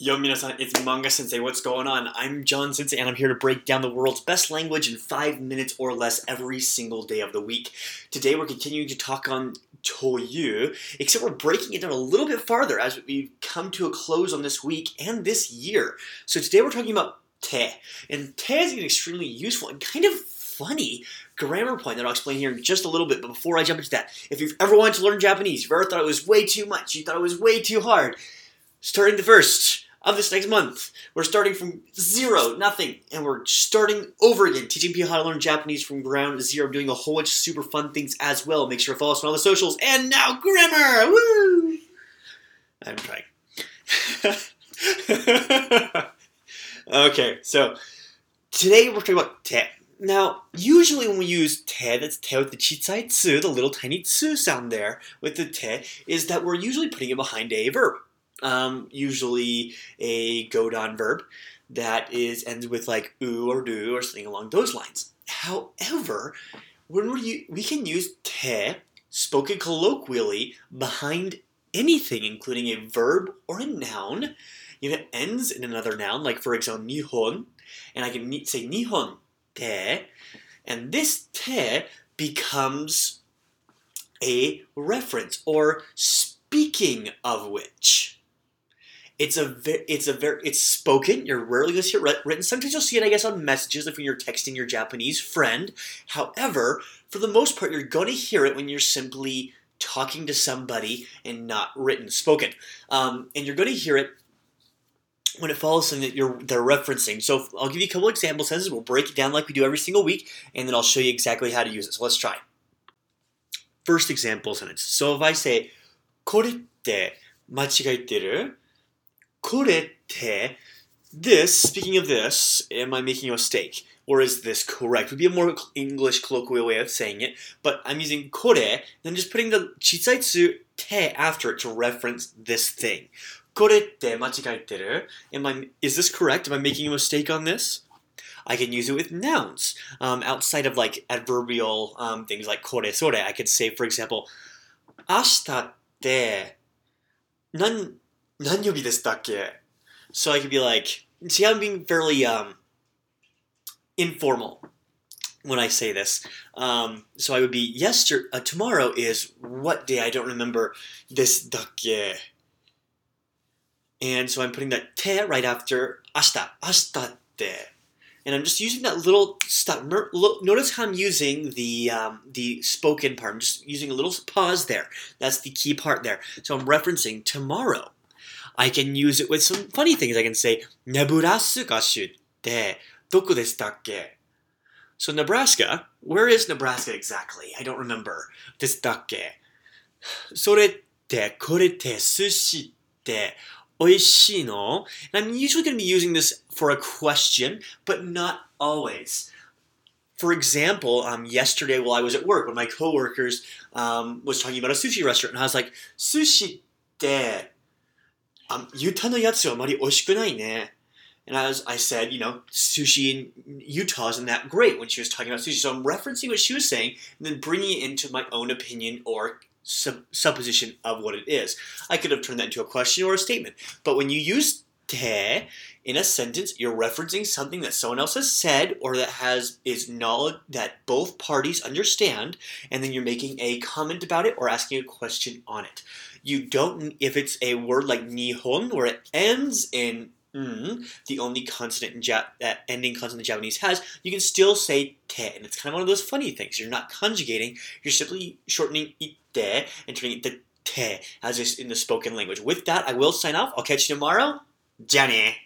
Yo, minasan, it's Manga Sensei. What's going on? I'm John Sensei, and I'm here to break down the world's best language in five minutes or less every single day of the week. Today, we're continuing to talk on Toyu, except we're breaking it down a little bit farther as we come to a close on this week and this year. So today, we're talking about te, and te is an extremely useful and kind of funny grammar point that I'll explain here in just a little bit. But before I jump into that, if you've ever wanted to learn Japanese, you've ever thought it was way too much, you thought it was way too hard, starting the first of this next month. We're starting from zero, nothing, and we're starting over again, teaching people how to learn Japanese from ground zero, I'm doing a whole bunch of super fun things as well. Make sure to follow us on all the socials. And now, grammar! Woo! I'm trying. okay, so today we're talking about te. Now, usually when we use te, that's te with the chitsai tsu, the little tiny tsu sound there with the te, is that we're usually putting it behind a verb um, usually a godan verb that is ends with like u or do or something along those lines. However, when we we can use te spoken colloquially behind anything, including a verb or a noun. If it ends in another noun, like for example, nihon, and I can say nihon te, and this te becomes a reference or speaking of which. It's a ve- it's a very it's spoken. You're rarely going to see it written. Sometimes you'll see it, I guess, on messages if you're texting your Japanese friend. However, for the most part, you're going to hear it when you're simply talking to somebody and not written, spoken. Um, and you're going to hear it when it follows something that you're they're referencing. So I'll give you a couple example sentences. We'll break it down like we do every single week, and then I'll show you exactly how to use it. So let's try. First example sentence. So if I say これって間違えてる Korete, this, speaking of this, am I making a mistake? Or is this correct? Would be a more English colloquial way of saying it, but I'm using kore, then just putting the chitsaitsu te after it to reference this thing. Korete machigaiteru. Am I, is this correct? Am I making a mistake on this? I can use it with nouns. Um, outside of like adverbial um, things like kore sore, I could say, for example, ashita te nan 何曜日でしたっけ So I could be like, see, I'm being fairly um, informal when I say this. Um, so I would be, yesterday, uh, tomorrow is what day? I don't remember. This dakke. And so I'm putting that te right after ashita, ashita te. And I'm just using that little stop. Notice how I'm using the um, the spoken part. I'm just using a little pause there. That's the key part there. So I'm referencing tomorrow. I can use it with some funny things. I can say, Nebraska 州ってどこでしたっけ So Nebraska, where is Nebraska exactly? I don't remember. でしたっけそれってこれって寿司って美味しいの And I'm usually going to be using this for a question, but not always. For example, um, yesterday while I was at work, one of my coworkers um, was talking about a sushi restaurant, and I was like, "Sushi って um, Utah no yatsu amari oishiku ne. And as I said, you know, sushi in Utah isn't that great when she was talking about sushi. So I'm referencing what she was saying and then bringing it into my own opinion or sub- supposition of what it is. I could have turned that into a question or a statement. But when you use te in a sentence, you're referencing something that someone else has said or that has is knowledge that both parties understand, and then you're making a comment about it or asking a question on it you don't if it's a word like nihon where it ends in mm, the only consonant in Jap- that ending consonant the Japanese has, you can still say te, and it's kind of one of those funny things. You're not conjugating; you're simply shortening ite and turning it to te as is in the spoken language. With that, I will sign off. I'll catch you tomorrow. Johnny.